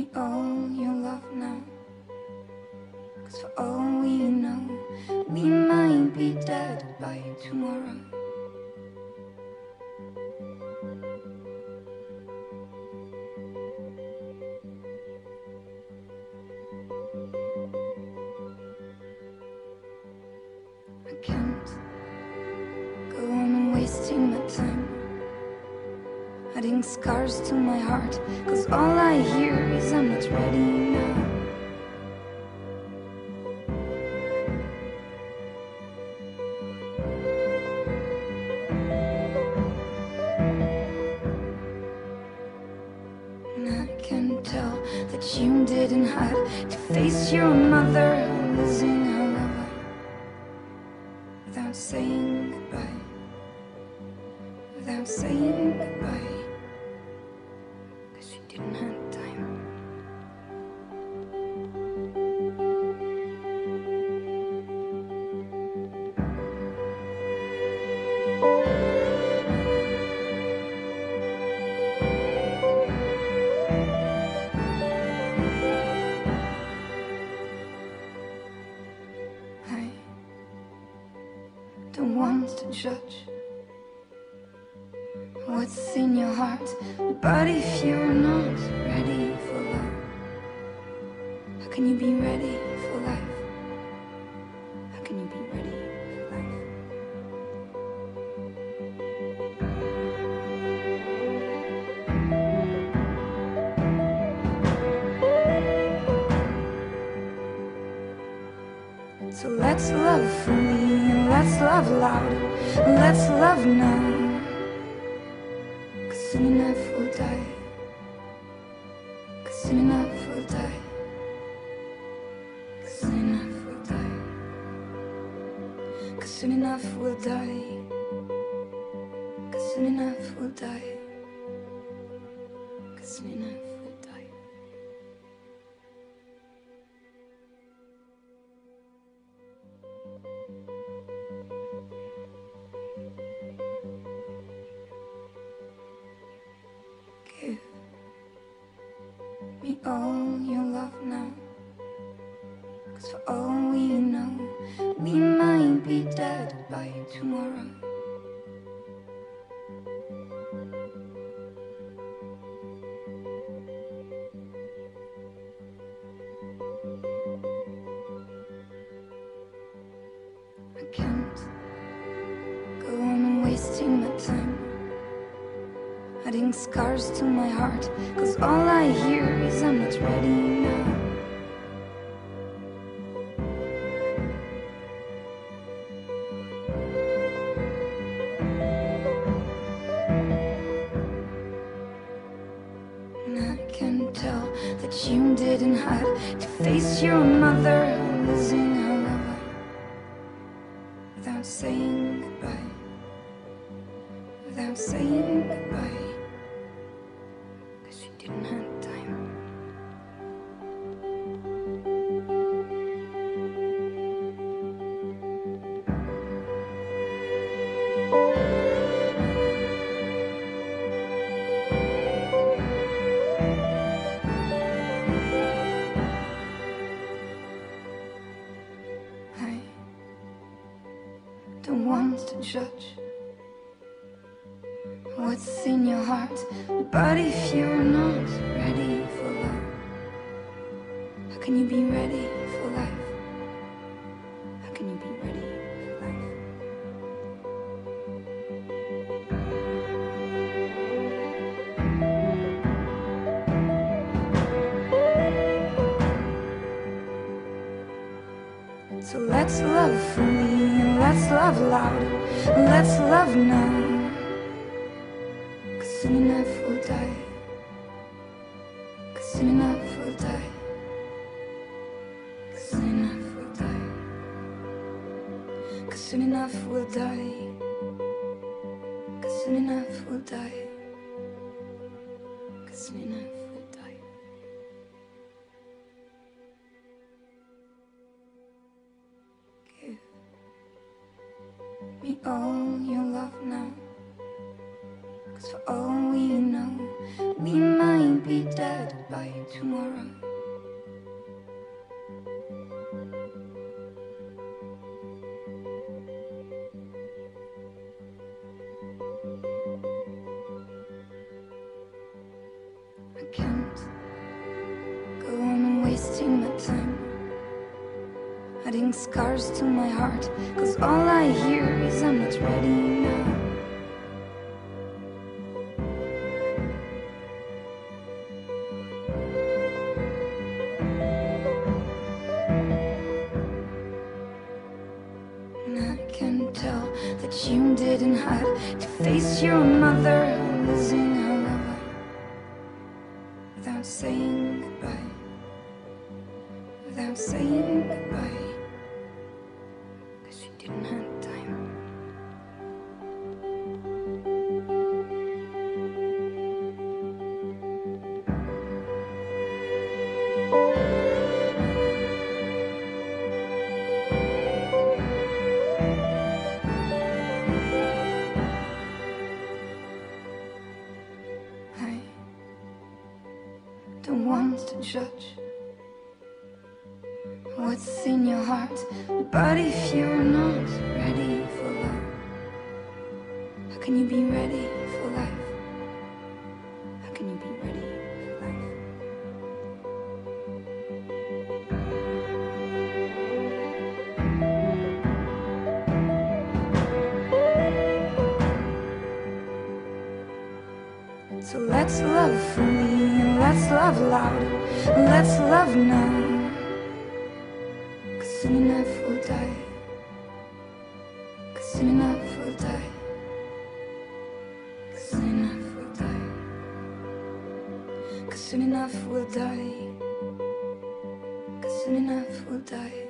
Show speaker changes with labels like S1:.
S1: me all your love now. Cause for all Adding scars to my heart, cause all I hear is I'm not ready now. And I can tell that you didn't have to face your mother losing her lover without saying goodbye. Without saying goodbye. Judge what's in your heart, but if you're not ready for love, how can you be ready for life? How can you be ready for life? So let's love fully and let's love loud. Let's love now. Cause soon enough we'll die. Cause soon enough we'll die. Cause soon enough we'll die. Cause soon enough we'll die. Cause soon enough we'll die. All your love now. Cause for all we know, we might be dead by tomorrow. I can't go on wasting my time adding scars to my heart. Cause all I hear is I'm not ready now. And I can tell that you didn't have to face your mother losing her lover without saying goodbye without saying goodbye. Don't want to judge what's in your heart. But if you're not ready for love, how can you be ready let's love fully and let's love loud. Let's love now. Cause soon enough we'll die. Cause soon enough we'll die. Cause soon enough we'll die. Cause soon enough we'll die. Cause soon enough we'll die. Cause soon enough Cause for all we know, we might be dead by tomorrow. I can't go on wasting my time. Adding scars to my heart Cause all I hear is I'm not ready now. You didn't have to face your mother losing her lover without saying goodbye. Without saying goodbye. Judge what's in your heart, but if you're not ready for love, how can you be ready for life? How can you be ready for life? So let's love fully and let's love loud. Let's love now. Cause soon enough we'll die. Cause soon enough we'll die. Cause soon enough we'll die. Cause soon enough we'll die. Cause soon enough we'll die.